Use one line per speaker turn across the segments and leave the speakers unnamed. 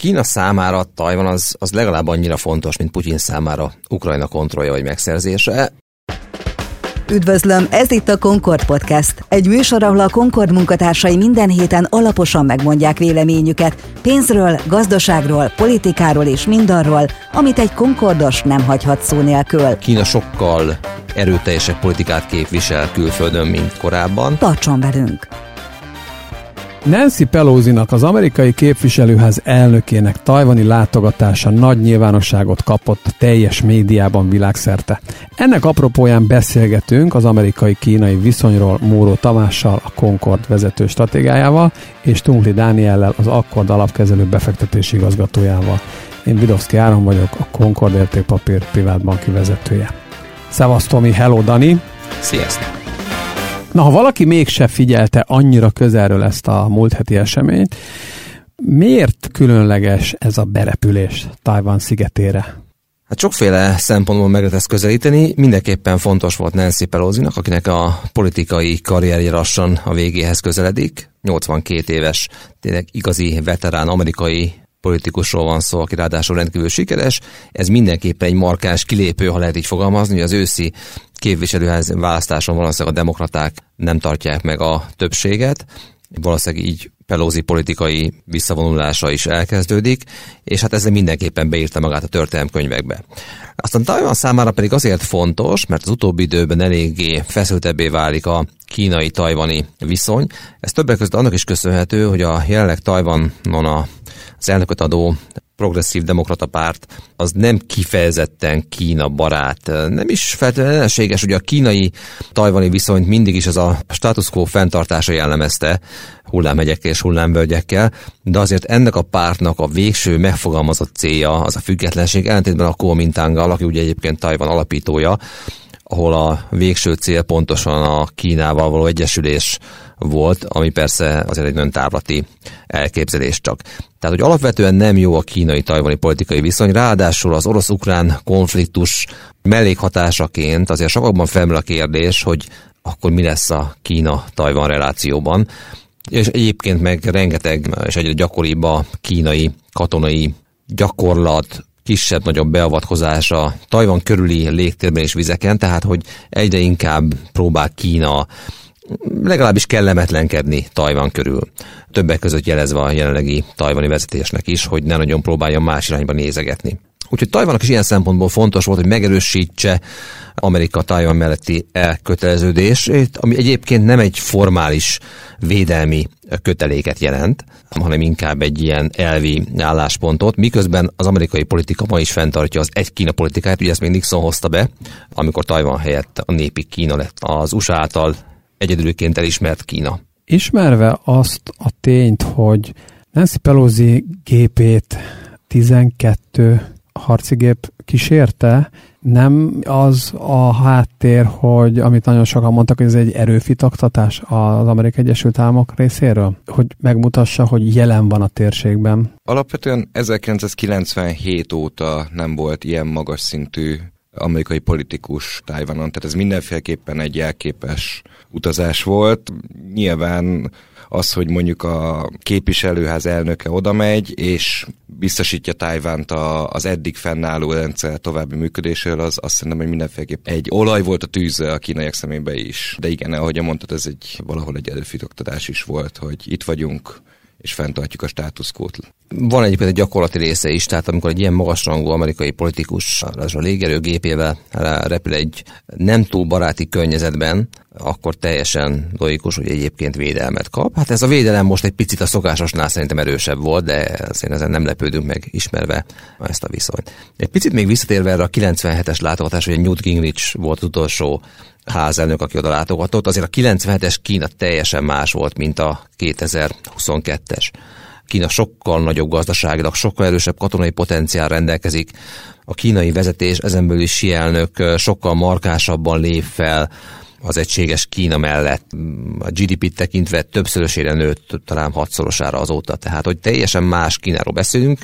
Kína számára Tajvan az, az legalább annyira fontos, mint Putyin számára Ukrajna kontrollja vagy megszerzése.
Üdvözlöm, ez itt a Concord Podcast. Egy műsor, ahol a Concord munkatársai minden héten alaposan megmondják véleményüket pénzről, gazdaságról, politikáról és mindarról, amit egy Concordos nem hagyhat szó nélkül.
Kína sokkal erőteljesebb politikát képvisel külföldön, mint korábban.
Tartson velünk!
Nancy Pelosi-nak az amerikai képviselőház elnökének tajvani látogatása nagy nyilvánosságot kapott a teljes médiában világszerte. Ennek apropóján beszélgetünk az amerikai-kínai viszonyról Móró Tamással, a Concord vezető stratégájával, és Tunkli Dániellel, az Akkord alapkezelő befektetési igazgatójával. Én Vidovszki Áron vagyok, a Concord értékpapír privátbanki vezetője. Szevasz Tomi, hello Dani!
Sziasztok!
Na, ha valaki mégse figyelte annyira közelről ezt a múlt heti eseményt, miért különleges ez a berepülés Tajvan szigetére?
Hát sokféle szempontból meg lehet ezt közelíteni. Mindenképpen fontos volt Nancy pelosi akinek a politikai karrierje lassan a végéhez közeledik. 82 éves, tényleg igazi veterán amerikai politikusról van szó, aki ráadásul rendkívül sikeres. Ez mindenképpen egy markáns kilépő, ha lehet így fogalmazni, hogy az őszi képviselőház választáson valószínűleg a demokraták nem tartják meg a többséget, valószínűleg így Pelosi politikai visszavonulása is elkezdődik, és hát ezzel mindenképpen beírta magát a történelemkönyvekbe. Aztán Taiwan számára pedig azért fontos, mert az utóbbi időben eléggé feszültebbé válik a kínai-tajvani viszony. Ez többek között annak is köszönhető, hogy a jelenleg Tajvanon a az elnököt adó progresszív demokrata párt az nem kifejezetten Kína barát. Nem is feltétlenül hogy a kínai tajvani viszonyt mindig is az a status quo fenntartása jellemezte hullámhegyekkel és hullámvölgyekkel, de azért ennek a pártnak a végső megfogalmazott célja az a függetlenség, ellentétben a Kuomintanggal, aki ugye egyébként Tajvan alapítója, ahol a végső cél pontosan a Kínával való egyesülés volt, ami persze azért egy nagyon távlati elképzelés csak. Tehát, hogy alapvetően nem jó a kínai-tajvani politikai viszony, ráadásul az orosz-ukrán konfliktus mellékhatásaként azért sokakban felmerül a kérdés, hogy akkor mi lesz a Kína-Tajvan relációban. És egyébként meg rengeteg és egyre gyakoribb a kínai katonai gyakorlat, kisebb-nagyobb beavatkozása Tajvan körüli légtérben és vizeken, tehát hogy egyre inkább próbál Kína legalábbis kellemetlenkedni Tajvan körül. Többek között jelezve a jelenlegi tajvani vezetésnek is, hogy ne nagyon próbálja más irányba nézegetni. Úgyhogy Tajvannak is ilyen szempontból fontos volt, hogy megerősítse Amerika Tajvan melletti elköteleződés, ami egyébként nem egy formális védelmi köteléket jelent, hanem inkább egy ilyen elvi álláspontot, miközben az amerikai politika ma is fenntartja az egy Kína politikáját, ugye ezt még Nixon hozta be, amikor Tajvan helyett a népi Kína lett az USA által egyedülként elismert Kína.
Ismerve azt a tényt, hogy Nancy Pelosi gépét 12 harcigép kísérte, nem az a háttér, hogy amit nagyon sokan mondtak, hogy ez egy erőfitoktatás az Amerikai Egyesült Államok részéről, hogy megmutassa, hogy jelen van a térségben.
Alapvetően 1997 óta nem volt ilyen magas szintű amerikai politikus Tájvanon, tehát ez mindenféleképpen egy jelképes utazás volt. Nyilván az, hogy mondjuk a képviselőház elnöke oda megy, és biztosítja Tájvánt az eddig fennálló rendszer további működéséről, az azt szerintem, hogy mindenféleképp egy olaj volt a tűzre a kínaiak szemébe is. De igen, ahogy mondtad, ez egy valahol egy előfitoktatás is volt, hogy itt vagyunk, és fenntartjuk a státuszkót.
Van egyébként egy gyakorlati része is, tehát amikor egy ilyen magasrangú amerikai politikus a légerőgépével repül egy nem túl baráti környezetben, akkor teljesen logikus, hogy egyébként védelmet kap. Hát ez a védelem most egy picit a szokásosnál szerintem erősebb volt, de azért ezen nem lepődünk meg ismerve ezt a viszonyt. Egy picit még visszatérve erre a 97-es látogatás, hogy Newt Gingrich volt az utolsó házelnök, aki oda látogatott, azért a 97-es Kína teljesen más volt, mint a 2022-es. Kína sokkal nagyobb gazdaságilag, sokkal erősebb katonai potenciál rendelkezik. A kínai vezetés, ezen belül is elnök sokkal markásabban lép fel az egységes Kína mellett. A GDP-t tekintve többszörösére nőtt, talán hatszorosára azóta. Tehát, hogy teljesen más Kínáról beszélünk.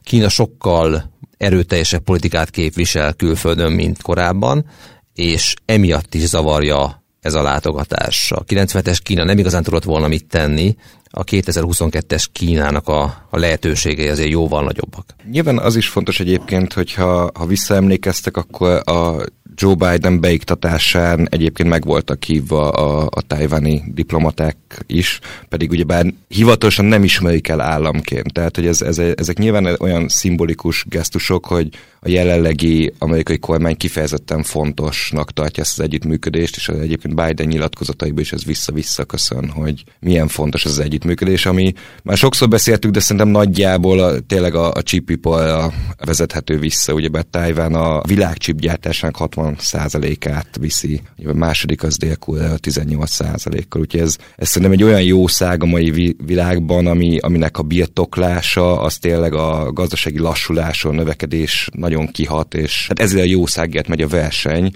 Kína sokkal erőteljesebb politikát képvisel külföldön, mint korábban, és emiatt is zavarja ez a látogatás. A 97-es Kína nem igazán tudott volna mit tenni, a 2022-es Kínának a, a lehetőségei azért jóval nagyobbak.
Nyilván az is fontos egyébként, hogyha ha visszaemlékeztek, akkor a Joe Biden beiktatásán egyébként meg voltak hívva a, a tájváni diplomaták is, pedig ugyebár hivatalosan nem ismerik el államként. Tehát, hogy ez, ez, ezek nyilván olyan szimbolikus gesztusok, hogy a jelenlegi amerikai kormány kifejezetten fontosnak tartja ezt az együttműködést, és az egyébként Biden nyilatkozataiban is ez vissza-vissza köszön, hogy milyen fontos ez az együttműködés, ami már sokszor beszéltük, de szerintem nagyjából a, tényleg a, a chipipolra vezethető vissza. Ugye Tájván a világ chipgyártásának 60%-át viszi, a második az dél 18%-kal, úgyhogy ez, ez szerintem egy olyan jó szág a mai világban, ami, aminek a birtoklása, az tényleg a gazdasági lassuláson, növekedés nagyon kihat, és hát ezzel a jószágért megy a verseny.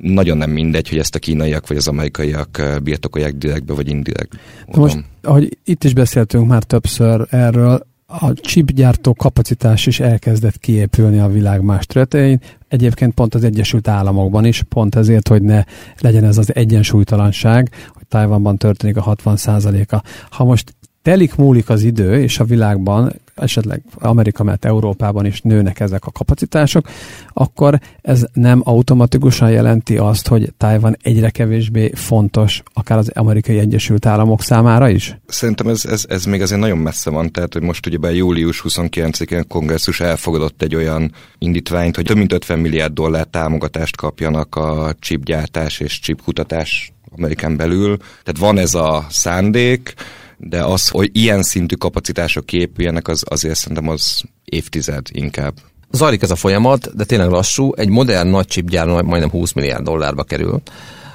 Nagyon nem mindegy, hogy ezt a kínaiak vagy az amerikaiak birtokolják direktbe vagy indirekt.
Most, ahogy itt is beszéltünk már többször erről, a chipgyártó kapacitás is elkezdett kiépülni a világ más területein, egyébként pont az Egyesült Államokban is, pont ezért, hogy ne legyen ez az egyensúlytalanság, hogy Tajvanban történik a 60%-a. Ha most telik múlik az idő, és a világban esetleg Amerika mellett Európában is nőnek ezek a kapacitások, akkor ez nem automatikusan jelenti azt, hogy Tájvan egyre kevésbé fontos, akár az amerikai Egyesült Államok számára is?
Szerintem ez, ez, ez még azért nagyon messze van, tehát hogy most ugye július 29-én kongresszus elfogadott egy olyan indítványt, hogy több mint 50 milliárd dollár támogatást kapjanak a chipgyártás és chipkutatás Amerikán belül. Tehát van ez a szándék, de az, hogy ilyen szintű kapacitások képüljenek, az azért szerintem az évtized inkább.
Zajlik ez a folyamat, de tényleg lassú. Egy modern nagy chipgyár majdnem 20 milliárd dollárba kerül.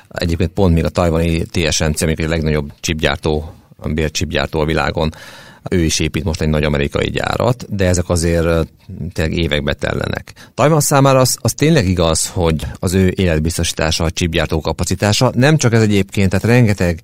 Egyébként pont még a tajvani TSMC, ami a legnagyobb chipgyártó, a bérchipgyártó a világon, ő is épít most egy nagy amerikai gyárat, de ezek azért tényleg évekbe tellenek. Tajvan számára az, az tényleg igaz, hogy az ő életbiztosítása, a chipgyártó kapacitása, nem csak ez egyébként, tehát rengeteg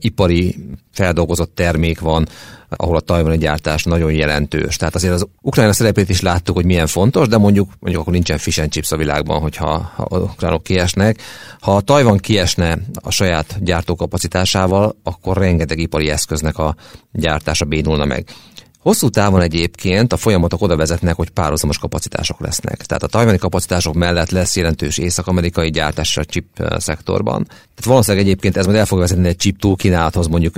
ipari feldolgozott termék van, ahol a tajvani gyártás nagyon jelentős. Tehát azért az Ukrajna szerepét is láttuk, hogy milyen fontos, de mondjuk, mondjuk akkor nincsen fish and chips a világban, hogyha ha az ukránok kiesnek. Ha a Tajvan kiesne a saját gyártókapacitásával, akkor rengeteg ipari eszköznek a gyártása bénulna meg. Hosszú távon egyébként a folyamatok oda vezetnek, hogy párhuzamos kapacitások lesznek. Tehát a tajvani kapacitások mellett lesz jelentős észak-amerikai gyártás a chip eh, szektorban. Tehát valószínűleg egyébként ez majd el fog vezetni egy chip túlkínálathoz mondjuk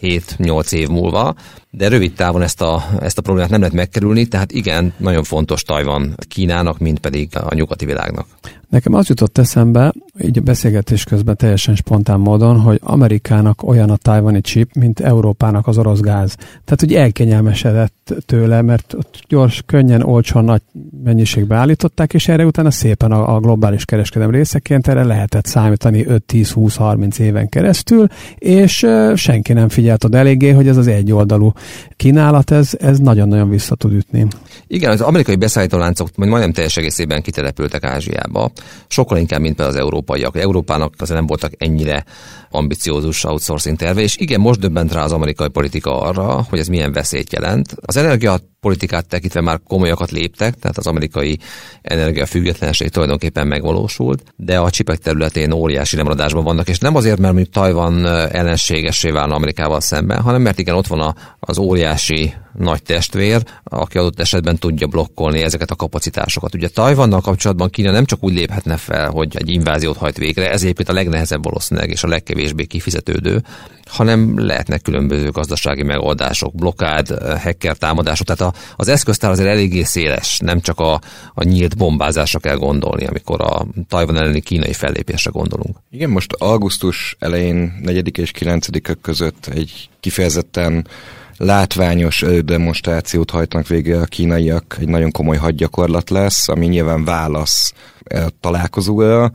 5-7-8 év múlva, de rövid távon ezt a, ezt a problémát nem lehet megkerülni, tehát igen, nagyon fontos Tajvan Kínának, mint pedig a nyugati világnak.
Nekem az jutott eszembe, így a beszélgetés közben teljesen spontán módon, hogy Amerikának olyan a tajvani chip, mint Európának az orosz gáz. Tehát, hogy elkenyelmesedett tőle, mert ott gyors, könnyen, olcsóan nagy mennyiségbe állították, és erre utána szépen a, a globális kereskedelem részeként erre lehetett számítani 5-10-20-30 éven keresztül, és senki nem figyelt oda eléggé, hogy ez az egyoldalú kínálat, ez, ez nagyon-nagyon vissza tud ütni.
Igen, az amerikai beszállítóláncok majd majdnem teljes egészében kitelepültek Ázsiába, sokkal inkább, mint például az európaiak. Európának azért nem voltak ennyire ambiciózus outsourcing terve, és igen, most döbbent rá az amerikai politika arra, hogy ez milyen veszélyt jelent. Az energiapolitikát tekintve már komolyakat léptek, tehát az amerikai energiafüggetlenség tulajdonképpen megvalósult, de a csipek területén óriási lemaradásban vannak, és nem azért, mert mondjuk Tajvan ellenségessé válna Amerikával szemben, hanem mert igen, ott van a, az óriási nagy testvér, aki adott esetben tudja blokkolni ezeket a kapacitásokat. Ugye Tajvannal kapcsolatban Kína nem csak úgy léphetne fel, hogy egy inváziót hajt végre, ez egyébként a legnehezebb valószínűleg és a legkevésbé kifizetődő, hanem lehetnek különböző gazdasági megoldások, blokkád, hacker támadások. Tehát a, az eszköztár azért eléggé széles, nem csak a, a nyílt bombázásra kell gondolni, amikor a Tajvan elleni kínai fellépésre gondolunk.
Igen, most augusztus elején 4 és 9 között egy kifejezetten látványos demonstrációt hajtanak végre a kínaiak, egy nagyon komoly hadgyakorlat lesz, ami nyilván válasz találkozóra.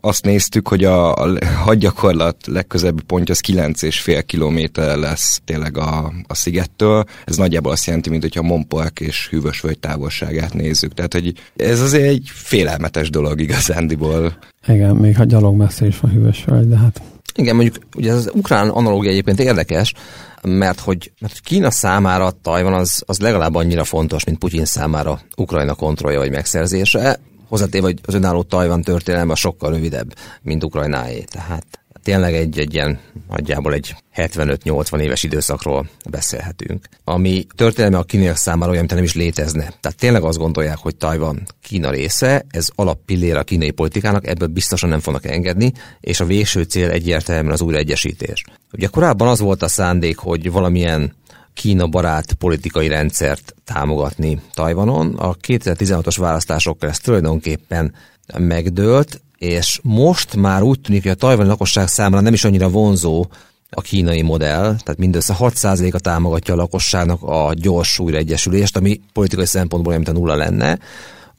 Azt néztük, hogy a, a hadgyakorlat legközelebbi pontja az 9,5 kilométer lesz tényleg a, a szigettől. Ez nagyjából azt jelenti, mint hogyha Monpark és Hűvösvölgy távolságát nézzük. Tehát, hogy ez azért egy félelmetes dolog igazándiból.
Igen, még ha gyalog messze is van Hűvösvölgy, de hát...
Igen, mondjuk ugye az ukrán analógia egyébként érdekes, mert hogy, mert Kína számára Tajvan az, az legalább annyira fontos, mint Putyin számára Ukrajna kontrollja vagy megszerzése. Hozzátéve, hogy az önálló Tajvan történelme sokkal rövidebb, mint Ukrajnáé. Tehát tényleg egy, egy ilyen nagyjából egy 75-80 éves időszakról beszélhetünk. Ami történelme a kínaiak számára olyan, mint nem is létezne. Tehát tényleg azt gondolják, hogy Tajvan Kína része, ez alappillér a kínai politikának, ebből biztosan nem fognak engedni, és a végső cél egyértelműen az újraegyesítés. Ugye korábban az volt a szándék, hogy valamilyen Kína barát politikai rendszert támogatni Tajvanon. A 2016-os választásokkal ez tulajdonképpen megdőlt, és most már úgy tűnik, hogy a tajvani lakosság számára nem is annyira vonzó a kínai modell, tehát mindössze 6%-a támogatja a lakosságnak a gyors újraegyesülést, ami politikai szempontból olyan, mint a nulla lenne.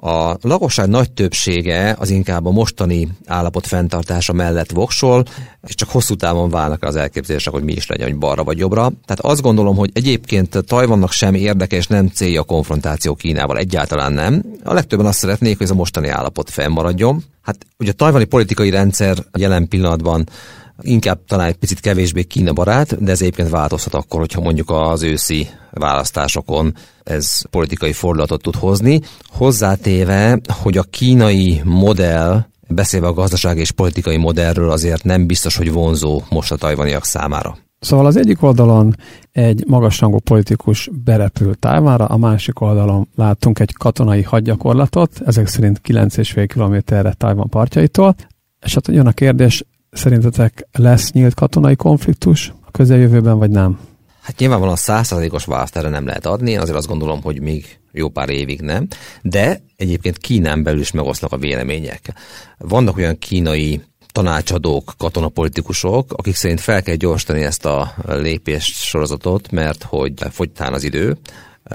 A lakosság nagy többsége az inkább a mostani állapot fenntartása mellett voksol, és csak hosszú távon válnak az elképzelések, hogy mi is legyen, hogy balra vagy jobbra. Tehát azt gondolom, hogy egyébként Tajvannak sem érdeke és nem célja a konfrontáció Kínával, egyáltalán nem. A legtöbben azt szeretnék, hogy ez a mostani állapot fennmaradjon. Hát ugye a tajvani politikai rendszer jelen pillanatban inkább talán egy picit kevésbé Kína barát, de ez egyébként változhat akkor, hogyha mondjuk az őszi választásokon ez politikai fordulatot tud hozni. Hozzátéve, hogy a kínai modell beszélve a gazdasági és politikai modellről azért nem biztos, hogy vonzó most a tajvaniak számára.
Szóval az egyik oldalon egy magasrangú politikus berepül Tájvánra, a másik oldalon láttunk egy katonai hadgyakorlatot, ezek szerint 9,5 kilométerre Tájvan partjaitól, és hát jön a kérdés, Szerintetek lesz nyílt katonai konfliktus a közeljövőben, vagy nem?
Hát nyilvánvalóan százszerzalékos választ erre nem lehet adni, azért azt gondolom, hogy még jó pár évig nem, de egyébként Kínán belül is megoszlak a vélemények. Vannak olyan kínai tanácsadók, katonapolitikusok, akik szerint fel kell gyorsítani ezt a lépést sorozatot, mert hogy fogytán az idő,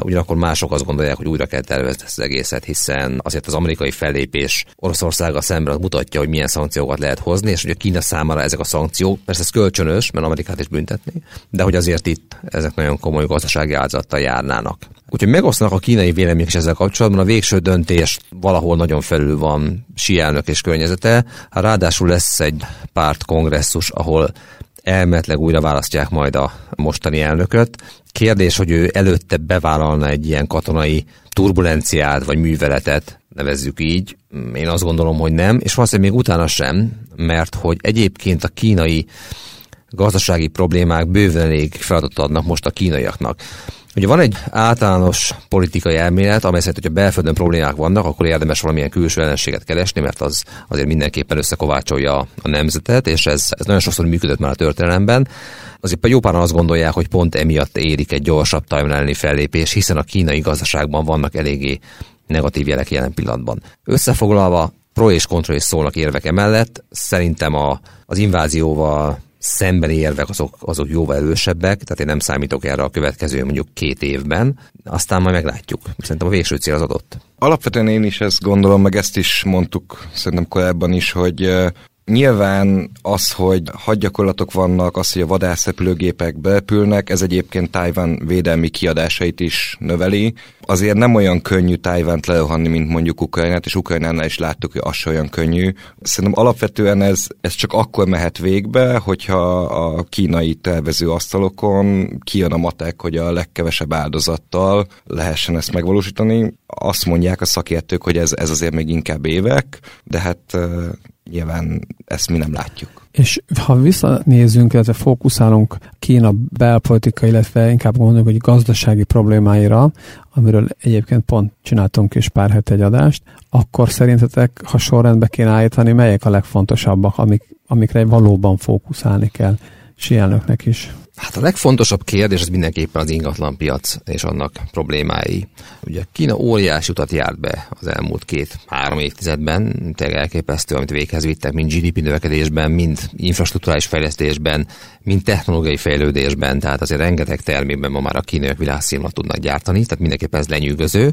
Ugyanakkor mások azt gondolják, hogy újra kell tervezni ezt az egészet, hiszen azért az amerikai fellépés Oroszországgal szemben az mutatja, hogy milyen szankciókat lehet hozni, és hogy a Kína számára ezek a szankciók, persze ez kölcsönös, mert Amerikát is büntetni, de hogy azért itt ezek nagyon komoly gazdasági áldozattal járnának. Úgyhogy megosztanak a kínai vélemények is ezzel kapcsolatban. A végső döntés valahol nagyon felül van sielnök és környezete. Ráadásul lesz egy párt kongresszus, ahol elmetleg újra választják majd a mostani elnököt. Kérdés, hogy ő előtte bevállalna egy ilyen katonai turbulenciát vagy műveletet, nevezzük így. Én azt gondolom, hogy nem, és valószínűleg még utána sem, mert hogy egyébként a kínai gazdasági problémák bőven elég feladatot adnak most a kínaiaknak. Ugye van egy általános politikai elmélet, amely szerint, hogyha belföldön problémák vannak, akkor érdemes valamilyen külső ellenséget keresni, mert az azért mindenképpen összekovácsolja a nemzetet, és ez, ez nagyon sokszor működött már a történelemben. Azért jó páran azt gondolják, hogy pont emiatt érik egy gyorsabb Taiwan elleni fellépés, hiszen a kínai gazdaságban vannak eléggé negatív jelek jelen pillanatban. Összefoglalva, pro és kontra is szólnak érvek emellett. Szerintem a, az invázióval szembeni érvek azok, azok jóval erősebbek, tehát én nem számítok erre a következő mondjuk két évben, aztán majd meglátjuk. Szerintem a végső cél az adott.
Alapvetően én is ezt gondolom, meg ezt is mondtuk szerintem korábban is, hogy Nyilván az, hogy hadgyakorlatok vannak, az, hogy a vadászrepülőgépek bepülnek, ez egyébként Tájván védelmi kiadásait is növeli. Azért nem olyan könnyű Tájvánt lerohanni, mint mondjuk Ukrajnát, és Ukrajnánál is láttuk, hogy az se olyan könnyű. Szerintem alapvetően ez, ez csak akkor mehet végbe, hogyha a kínai tervező asztalokon kijön a matek, hogy a legkevesebb áldozattal lehessen ezt megvalósítani. Azt mondják a szakértők, hogy ez, ez azért még inkább évek, de hát nyilván ezt mi nem látjuk.
És ha visszanézünk, illetve fókuszálunk Kína belpolitika, illetve inkább gondoljuk, hogy gazdasági problémáira, amiről egyébként pont csináltunk is pár hete egy adást, akkor szerintetek, ha sorrendbe kéne állítani, melyek a legfontosabbak, amik, amikre valóban fókuszálni kell? Sielnöknek is.
Hát a legfontosabb kérdés az mindenképpen az ingatlan piac és annak problémái. Ugye Kína óriási utat járt be az elmúlt két-három évtizedben, tényleg elképesztő, amit véghez vittek, mind GDP növekedésben, mind infrastruktúrális fejlesztésben, mind technológiai fejlődésben, tehát azért rengeteg termékben ma már a kínaiak világszínvonal tudnak gyártani, tehát mindenképpen ez lenyűgöző.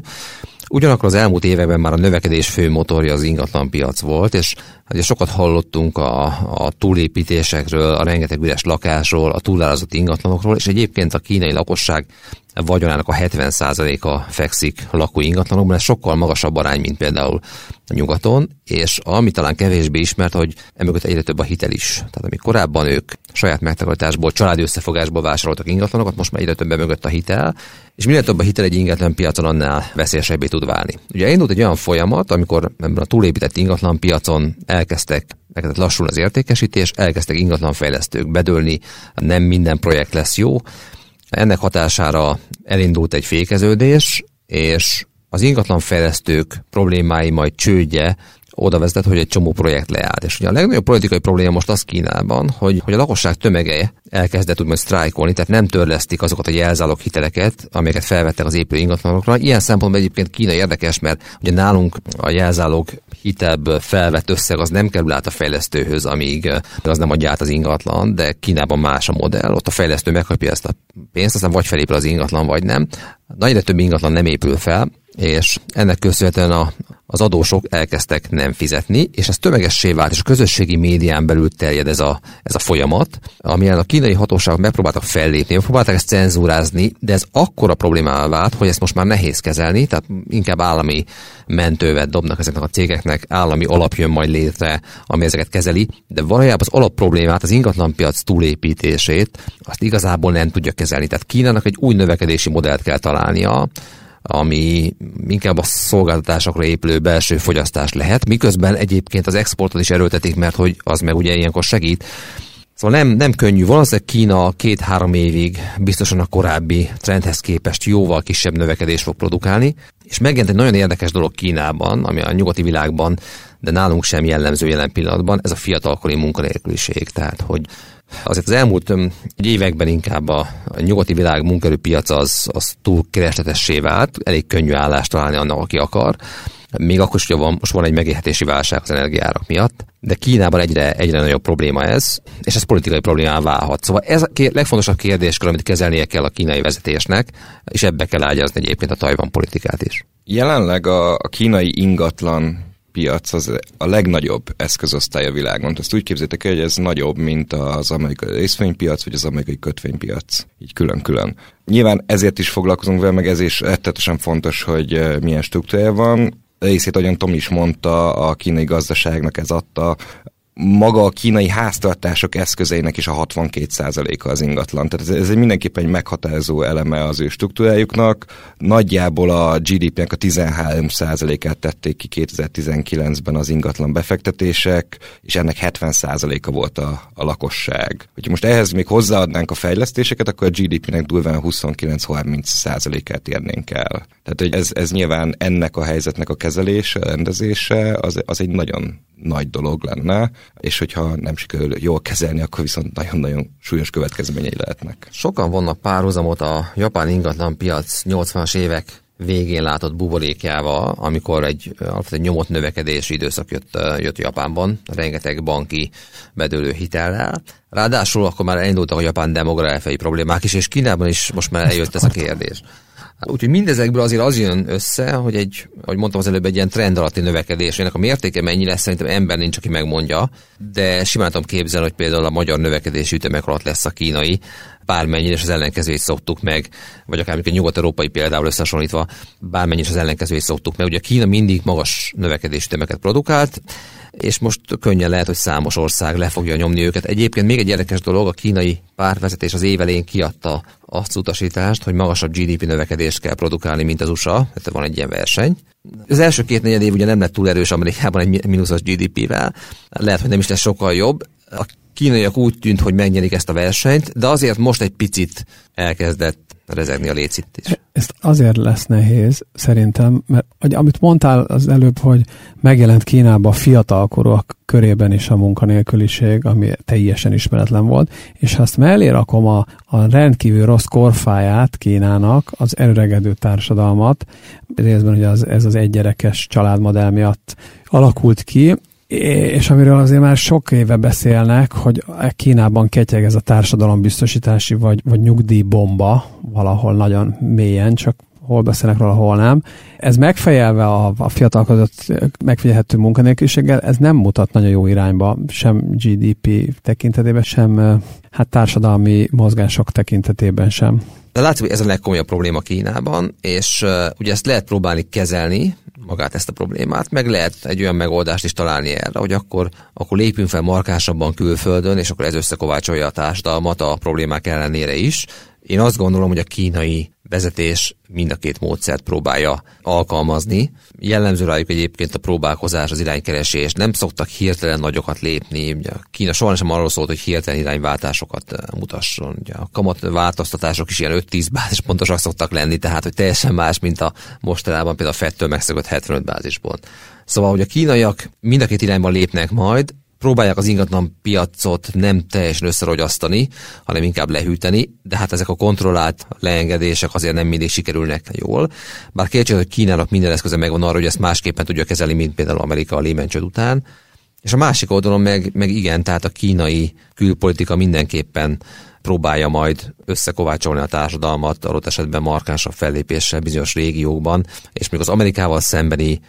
Ugyanakkor az elmúlt években már a növekedés fő motorja az ingatlanpiac volt, és ugye sokat hallottunk a, a túlépítésekről, a rengeteg üres lakásról, a túlárazott ingatlanokról, és egyébként a kínai lakosság vagyonának a 70%-a fekszik lakó ingatlanokban, ez sokkal magasabb arány, mint például a nyugaton, és ami talán kevésbé ismert, hogy emögött egyre több a hitel is. Tehát amíg korábban ők saját megtakarításból, családi összefogásból vásároltak ingatlanokat, most már egyre több mögött a hitel, és minél több a hitel egy ingatlan piacon, annál veszélyesebbé tud válni. Ugye indult egy olyan folyamat, amikor ebben a túlépített ingatlan piacon elkezdtek elkezdett lassul az értékesítés, elkezdtek ingatlanfejlesztők bedőlni, nem minden projekt lesz jó. Ennek hatására elindult egy fékeződés, és az ingatlanfejlesztők problémái majd csődje oda vezetett, hogy egy csomó projekt leállt. És ugye a legnagyobb politikai probléma most az Kínában, hogy, hogy a lakosság tömege elkezdett úgymond sztrájkolni, tehát nem törlesztik azokat a jelzálog hiteleket, amelyeket felvettek az épülő ingatlanokra. Ilyen szempontból egyébként Kína érdekes, mert ugye nálunk a jelzálog hitelből felvett összeg az nem kerül át a fejlesztőhöz, amíg az nem adja át az ingatlan, de Kínában más a modell, ott a fejlesztő megkapja ezt a pénzt, aztán vagy felépül az ingatlan, vagy nem. Nagyra több ingatlan nem épül fel, és ennek köszönhetően a, az adósok elkezdtek nem fizetni, és ez tömegessé vált, és a közösségi médián belül terjed ez a, ez a folyamat, amilyen a kínai hatóságok megpróbáltak fellépni, megpróbálták ezt cenzúrázni, de ez akkora problémává vált, hogy ezt most már nehéz kezelni, tehát inkább állami mentővet dobnak ezeknek a cégeknek, állami alap jön majd létre, ami ezeket kezeli, de valójában az alap problémát, az ingatlanpiac túlépítését, azt igazából nem tudja kezelni. Tehát Kínának egy új növekedési modellt kell találnia, ami inkább a szolgáltatásokra épülő belső fogyasztás lehet, miközben egyébként az exportot is erőltetik, mert hogy az meg ugye ilyenkor segít. Szóval nem, nem könnyű. Valószínűleg Kína két-három évig biztosan a korábbi trendhez képest jóval kisebb növekedést fog produkálni. És megjelent egy nagyon érdekes dolog Kínában, ami a nyugati világban, de nálunk sem jellemző jelen pillanatban, ez a fiatalkori munkanélküliség. Tehát, hogy Azért az elmúlt években inkább a, nyugati világ munkerőpiac az, az túl keresletessé vált, elég könnyű állást találni annak, aki akar. Még akkor is, van, most van egy megélhetési válság az energiárak miatt, de Kínában egyre, egyre nagyobb probléma ez, és ez politikai problémá válhat. Szóval ez a legfontosabb kérdéskör, amit kezelnie kell a kínai vezetésnek, és ebbe kell ágyazni egyébként a Tajvan politikát is.
Jelenleg a, a kínai ingatlan piac az a legnagyobb eszközosztály a világon. Azt úgy képzétek el, hogy ez nagyobb, mint az amerikai részvénypiac, vagy az amerikai kötvénypiac. Így külön-külön. Nyilván ezért is foglalkozunk vele, meg ez is rettetesen fontos, hogy milyen struktúrája van részét, ahogyan Tom is mondta, a kínai gazdaságnak ez adta maga a kínai háztartások eszközeinek is a 62%-a az ingatlan. Tehát ez, ez mindenképpen egy meghatározó eleme az ő struktúrájuknak. Nagyjából a GDP-nek a 13%-át tették ki 2019-ben az ingatlan befektetések, és ennek 70%-a volt a, a lakosság. Hogyha most ehhez még hozzáadnánk a fejlesztéseket, akkor a GDP-nek durván 29-30%-át érnénk el. Tehát hogy ez, ez nyilván ennek a helyzetnek a kezelése, rendezése, az, az egy nagyon nagy dolog lenne, és hogyha nem sikerül jól kezelni, akkor viszont nagyon-nagyon súlyos következményei lehetnek.
Sokan vannak párhuzamot a japán ingatlan piac 80-as évek végén látott buborékjával, amikor egy, egy nyomott növekedési időszak jött, jött Japánban, rengeteg banki bedőlő hitellel. Ráadásul akkor már elindultak a japán demográfiai problémák is, és Kínában is most már eljött ez a kérdés. Úgyhogy mindezekből azért az jön össze, hogy egy, ahogy mondtam az előbb, egy ilyen trend alatti növekedés. Ennek a mértéke mennyi lesz, szerintem ember nincs, aki megmondja, de simán tudom képzelni, hogy például a magyar növekedési ütemek alatt lesz a kínai, bármennyire, és az ellenkezőjét szoktuk meg, vagy akár a nyugat-európai például összehasonlítva, bármennyire az ellenkezőjét szoktuk meg. Ugye Kína mindig magas növekedési ütemeket produkált, és most könnyen lehet, hogy számos ország le fogja nyomni őket. Egyébként még egy érdekes dolog, a kínai pártvezetés az évelén kiadta azt utasítást, hogy magasabb GDP növekedést kell produkálni, mint az USA, tehát van egy ilyen verseny. Az első két negyed év ugye nem lett túl erős Amerikában egy mínuszos GDP-vel, lehet, hogy nem is lesz sokkal jobb. A kínaiak úgy tűnt, hogy megnyerik ezt a versenyt, de azért most egy picit elkezdett rezegni a lécit is.
Ezt azért lesz nehéz, szerintem, mert amit mondtál az előbb, hogy megjelent Kínában a fiatalkorúak körében is a munkanélküliség, ami teljesen ismeretlen volt, és ha ezt mellé rakom a, a rendkívül rossz korfáját Kínának, az előregedő társadalmat, részben ugye az, ez az egygyerekes családmodell miatt alakult ki, és amiről azért már sok éve beszélnek, hogy Kínában ketyeg ez a társadalombiztosítási vagy, vagy nyugdíjbomba valahol nagyon mélyen, csak hol beszélnek róla, hol nem. Ez megfejelve a, a fiatal között megfigyelhető munkanélküliséggel, ez nem mutat nagyon jó irányba, sem GDP tekintetében, sem hát társadalmi mozgások tekintetében sem.
De látszik, hogy ez a legkomolyabb probléma Kínában, és uh, ugye ezt lehet próbálni kezelni, magát ezt a problémát, meg lehet egy olyan megoldást is találni erre, hogy akkor, akkor lépjünk fel markásabban külföldön, és akkor ez összekovácsolja a társadalmat a problémák ellenére is. Én azt gondolom, hogy a kínai vezetés mind a két módszert próbálja alkalmazni. Jellemző rájuk egyébként a próbálkozás, az iránykeresés. Nem szoktak hirtelen nagyokat lépni. Ugye Kína soha sem arról szólt, hogy hirtelen irányváltásokat eh, mutasson. Ugye a kamat változtatások is ilyen 5-10 bázispontosak szoktak lenni, tehát hogy teljesen más, mint a mostanában például a Fettől megszökött 75 bázispont. Szóval, hogy a kínaiak mind a két irányban lépnek majd, próbálják az ingatlan piacot nem teljesen összerogyasztani, hanem inkább lehűteni, de hát ezek a kontrollált leengedések azért nem mindig sikerülnek jól. Bár kétség, hogy Kínának minden eszköze megvan arra, hogy ezt másképpen tudja kezelni, mint például Amerika a Lehman után. És a másik oldalon meg, meg igen, tehát a kínai külpolitika mindenképpen próbálja majd összekovácsolni a társadalmat, adott esetben markánsabb fellépéssel bizonyos régiókban, és még az Amerikával szembeni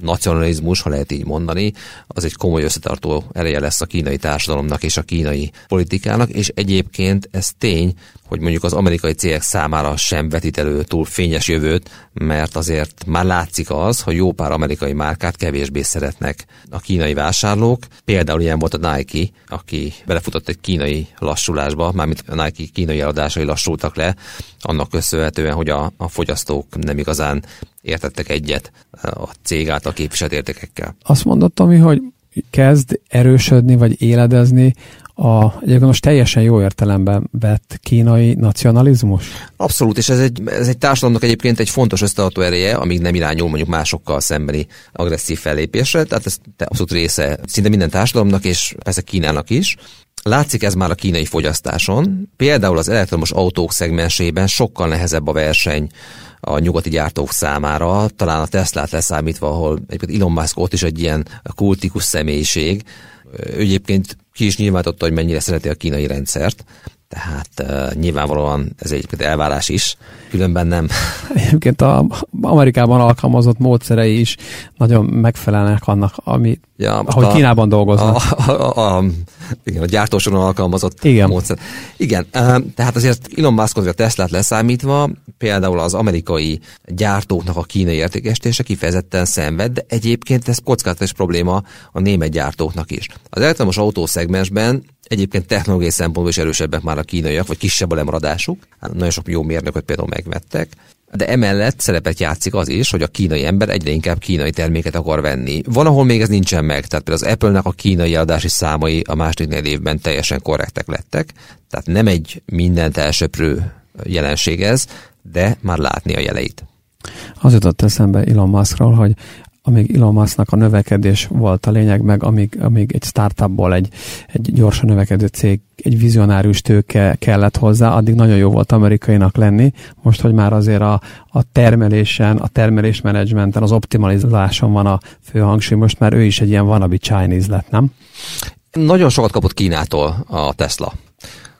nacionalizmus, ha lehet így mondani, az egy komoly összetartó ereje lesz a kínai társadalomnak és a kínai politikának, és egyébként ez tény, hogy mondjuk az amerikai cégek számára sem vetít elő túl fényes jövőt, mert azért már látszik az, hogy jó pár amerikai márkát kevésbé szeretnek a kínai vásárlók. Például ilyen volt a Nike, aki belefutott egy kínai lassulásba, mármint a Nike kínai eladásai lassultak le, annak köszönhetően, hogy a, a fogyasztók nem igazán értettek egyet a cég által képviselt értékekkel.
Azt mondott, Tomi, hogy kezd erősödni vagy éledezni a egyébként most teljesen jó értelemben vett kínai nacionalizmus?
Abszolút, és ez egy, ez egy társadalomnak egyébként egy fontos összetartó ereje, amíg nem irányul mondjuk másokkal szembeni agresszív fellépésre, tehát ez abszolút része szinte minden társadalomnak, és persze Kínának is. Látszik ez már a kínai fogyasztáson. Például az elektromos autók szegmensében sokkal nehezebb a verseny a nyugati gyártók számára, talán a Teslát leszámítva, ahol egyébként Elon Musk ott is egy ilyen kultikus személyiség. Ő egyébként ki is nyilvánította, hogy mennyire szereti a kínai rendszert, tehát uh, nyilvánvalóan ez egyébként elvárás is, különben nem.
Egyébként a Amerikában alkalmazott módszerei is nagyon megfelelnek annak, ami, ja, ahogy a, Kínában dolgoznak.
A, a, a, a, igen, a gyártósoron alkalmazott igen. módszer. Igen, tehát azért Elon Musk a Teslát leszámítva, például az amerikai gyártóknak a kínai értékesítése kifejezetten szenved, de egyébként ez kockázatos probléma a német gyártóknak is. Az elektromos autószegmensben Egyébként technológiai szempontból is erősebbek már a kínaiak, vagy kisebb a lemaradásuk. Hát nagyon sok jó mérnököt például megvettek. De emellett szerepet játszik az is, hogy a kínai ember egyre inkább kínai terméket akar venni. Van, ahol még ez nincsen meg, tehát például az Apple-nek a kínai adási számai a második négy évben teljesen korrektek lettek, tehát nem egy mindent elsöprő jelenség ez, de már látni a jeleit.
Az jutott eszembe Elon Muskról, hogy amíg Elon Musknak a növekedés volt a lényeg, meg amíg, amíg egy startupból egy, egy gyorsan növekedő cég, egy vizionárius tőke kellett hozzá, addig nagyon jó volt amerikainak lenni. Most, hogy már azért a, a termelésen, a termelésmenedzsmenten, az optimalizáláson van a fő hangsúly, most már ő is egy ilyen wannabe Chinese lett, nem?
Nagyon sokat kapott Kínától a Tesla.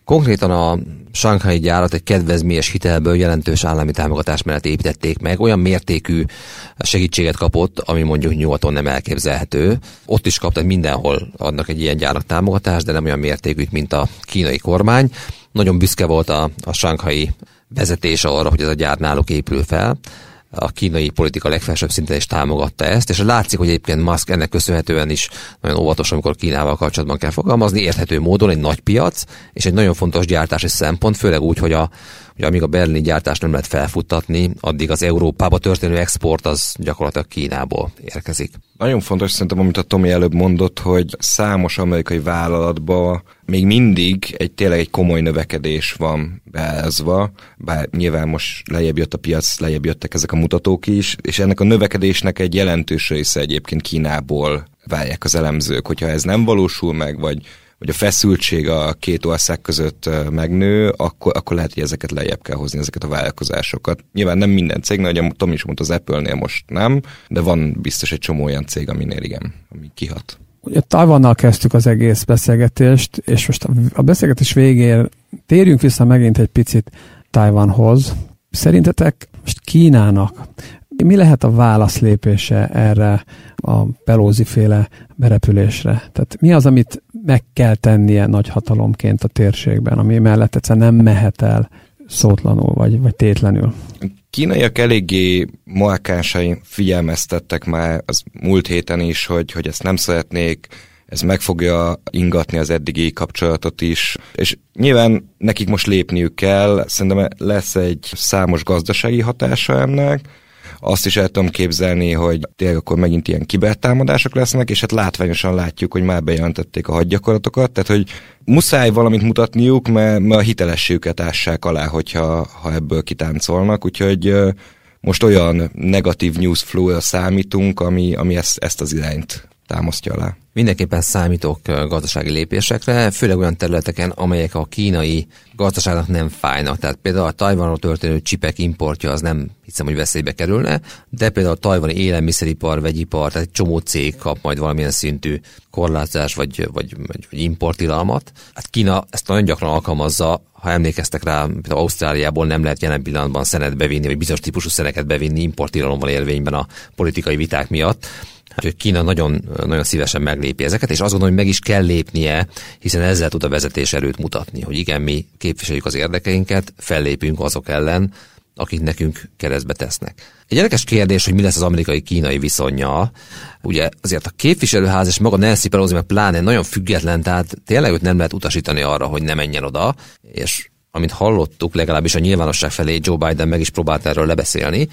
Konkrétan a Shanghai gyárat egy kedvezményes hitelből jelentős állami támogatás mellett építették meg. Olyan mértékű segítséget kapott, ami mondjuk nyugaton nem elképzelhető. Ott is kaptak mindenhol adnak egy ilyen gyárak támogatást, de nem olyan mértékű, mint a kínai kormány. Nagyon büszke volt a, a Shanghai vezetése arra, hogy ez a gyár náluk épül fel a kínai politika legfelsőbb szinten is támogatta ezt, és látszik, hogy egyébként Musk ennek köszönhetően is nagyon óvatos, amikor Kínával kapcsolatban kell fogalmazni, érthető módon egy nagy piac, és egy nagyon fontos gyártási szempont, főleg úgy, hogy a hogy amíg a berlini gyártást nem lehet felfuttatni, addig az Európába történő export az gyakorlatilag Kínából érkezik.
Nagyon fontos szerintem, amit a Tomi előbb mondott, hogy számos amerikai vállalatban még mindig egy tényleg egy komoly növekedés van beázva, bár nyilván most lejjebb jött a piac, lejjebb jöttek ezek a mutatók is, és ennek a növekedésnek egy jelentős része egyébként Kínából várják az elemzők, hogyha ez nem valósul meg, vagy hogy a feszültség a két ország között megnő, akkor, akkor lehet, hogy ezeket lejjebb kell hozni, ezeket a vállalkozásokat. Nyilván nem minden cégnél, ahogy Tom is mondta, az Apple-nél most nem, de van biztos egy csomó olyan cég, aminél igen, ami kihat.
Ugye Tajvannal kezdtük az egész beszélgetést, és most a beszélgetés végén térjünk vissza megint egy picit Tajvanhoz. Szerintetek most Kínának mi lehet a válaszlépése erre a Pelózi féle berepülésre? Tehát mi az, amit meg kell tennie nagy hatalomként a térségben, ami mellett egyszer nem mehet el szótlanul vagy, vagy tétlenül?
Kínaiak eléggé markánsai figyelmeztettek már az múlt héten is, hogy, hogy ezt nem szeretnék ez meg fogja ingatni az eddigi kapcsolatot is, és nyilván nekik most lépniük kell, szerintem lesz egy számos gazdasági hatása ennek, azt is el tudom képzelni, hogy tényleg akkor megint ilyen kibertámadások lesznek, és hát látványosan látjuk, hogy már bejelentették a hadgyakorlatokat, tehát hogy muszáj valamit mutatniuk, mert, mert a hitelességüket ássák alá, hogyha ha ebből kitáncolnak, úgyhogy most olyan negatív news flow-ra számítunk, ami, ami ezt, ezt az irányt támasztja alá.
Mindenképpen számítok gazdasági lépésekre, főleg olyan területeken, amelyek a kínai gazdaságnak nem fájnak. Tehát például a Tajvanról történő csipek importja az nem hiszem, hogy veszélybe kerülne, de például a tajvani élelmiszeripar, vegyipar, tehát egy csomó cég kap majd valamilyen szintű korlátozás vagy, vagy, vagy, vagy importilalmat. Hát Kína ezt nagyon gyakran alkalmazza, ha emlékeztek rá, például Ausztráliából nem lehet jelen pillanatban szenet bevinni, vagy bizonyos típusú szeneket bevinni importilalom van érvényben a politikai viták miatt. Úgyhogy Kína nagyon, nagyon szívesen meglépi ezeket, és azt gondolom, hogy meg is kell lépnie, hiszen ezzel tud a vezetés erőt mutatni, hogy igen, mi képviseljük az érdekeinket, fellépünk azok ellen, akik nekünk keresztbe tesznek. Egy érdekes kérdés, hogy mi lesz az amerikai-kínai viszonya. Ugye azért a képviselőház és maga Nancy Pelosi meg pláne nagyon független, tehát tényleg őt nem lehet utasítani arra, hogy ne menjen oda, és amint hallottuk, legalábbis a nyilvánosság felé Joe Biden meg is próbált erről lebeszélni.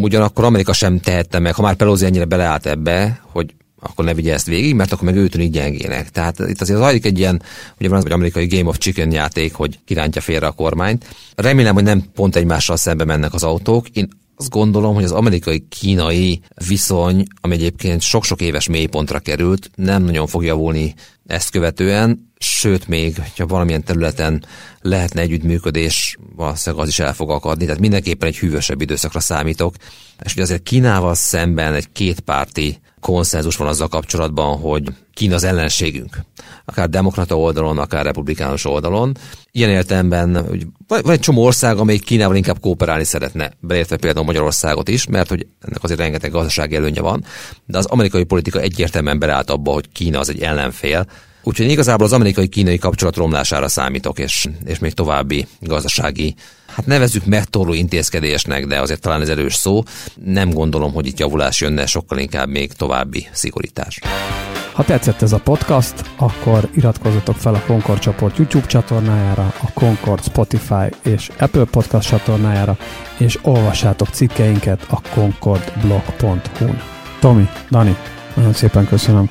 Ugyanakkor Amerika sem tehette meg, ha már Pelosi ennyire beleállt ebbe, hogy akkor ne vigye ezt végig, mert akkor meg ő tűnik gyengének. Tehát itt azért zajlik egy ilyen, ugye van az hogy amerikai Game of Chicken játék, hogy kirántja félre a kormányt. Remélem, hogy nem pont egymással szembe mennek az autók. Én azt gondolom, hogy az amerikai-kínai viszony, ami egyébként sok-sok éves mélypontra került, nem nagyon fog javulni ezt követően, sőt még, ha valamilyen területen lehetne együttműködés, valószínűleg az is el fog akadni, tehát mindenképpen egy hűvösebb időszakra számítok. És ugye azért Kínával szemben egy kétpárti konszenzus van azzal kapcsolatban, hogy Kína az ellenségünk. Akár demokrata oldalon, akár republikánus oldalon. Ilyen értelemben van egy csomó ország, amely Kínával inkább kooperálni szeretne, beértve például Magyarországot is, mert hogy ennek azért rengeteg gazdasági előnye van, de az amerikai politika egyértelműen beállt abba, hogy Kína az egy ellenfél, Úgyhogy igazából az amerikai-kínai kapcsolat romlására számítok, és, és még további gazdasági, hát nevezzük megtorló intézkedésnek, de azért talán ez erős szó. Nem gondolom, hogy itt javulás jönne, sokkal inkább még további szigorítás.
Ha tetszett ez a podcast, akkor iratkozzatok fel a Concord csoport YouTube csatornájára, a Concord Spotify és Apple Podcast csatornájára, és olvassátok cikkeinket a concordblog.hu-n. Tomi, Dani, nagyon szépen köszönöm.